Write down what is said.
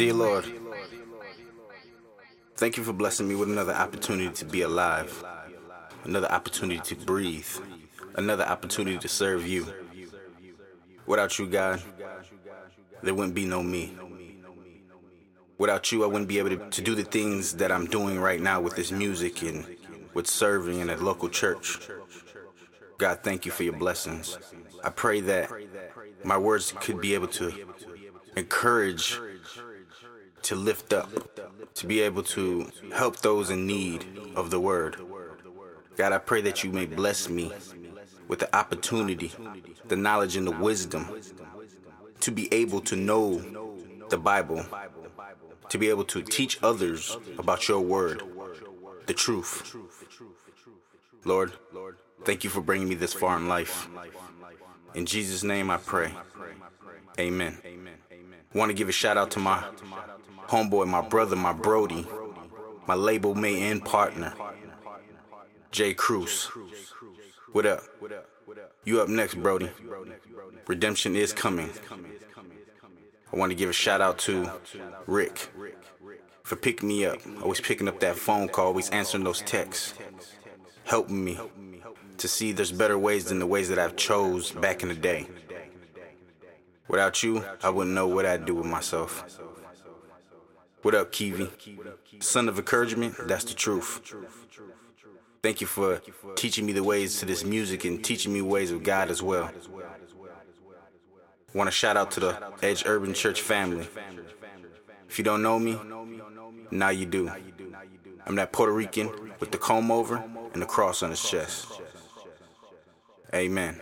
Dear Lord, thank you for blessing me with another opportunity to be alive, another opportunity to breathe, another opportunity to serve you. Without you, God, there wouldn't be no me. Without you, I wouldn't be able to, to do the things that I'm doing right now with this music and with serving in a local church. God, thank you for your blessings. I pray that my words could be able to encourage, to lift up, to be able to help those in need of the word. God, I pray that you may bless me with the opportunity, the knowledge, and the wisdom to be able to know the Bible, to be able to teach others about your word, the truth. Lord, thank you for bringing me this far in life. In Jesus' name I pray. Amen. Want to give a shout out to my homeboy, my brother, my Brody, my label mate and partner, Jay Cruz. What up? You up next, Brody. Redemption is coming. I want to give a shout out to Rick for picking me up, always picking up that phone call, always answering those texts, helping me to see there's better ways than the ways that I've chose back in the day. Without you, I wouldn't know what I'd do with myself. What up, Kiwi? Son of encouragement, that's the truth. Thank you for teaching me the ways to this music and teaching me ways of God as well. Want to shout out to the Edge Urban Church family. If you don't know me, now you do. I'm that Puerto Rican with the comb over and the cross on his chest. Amen.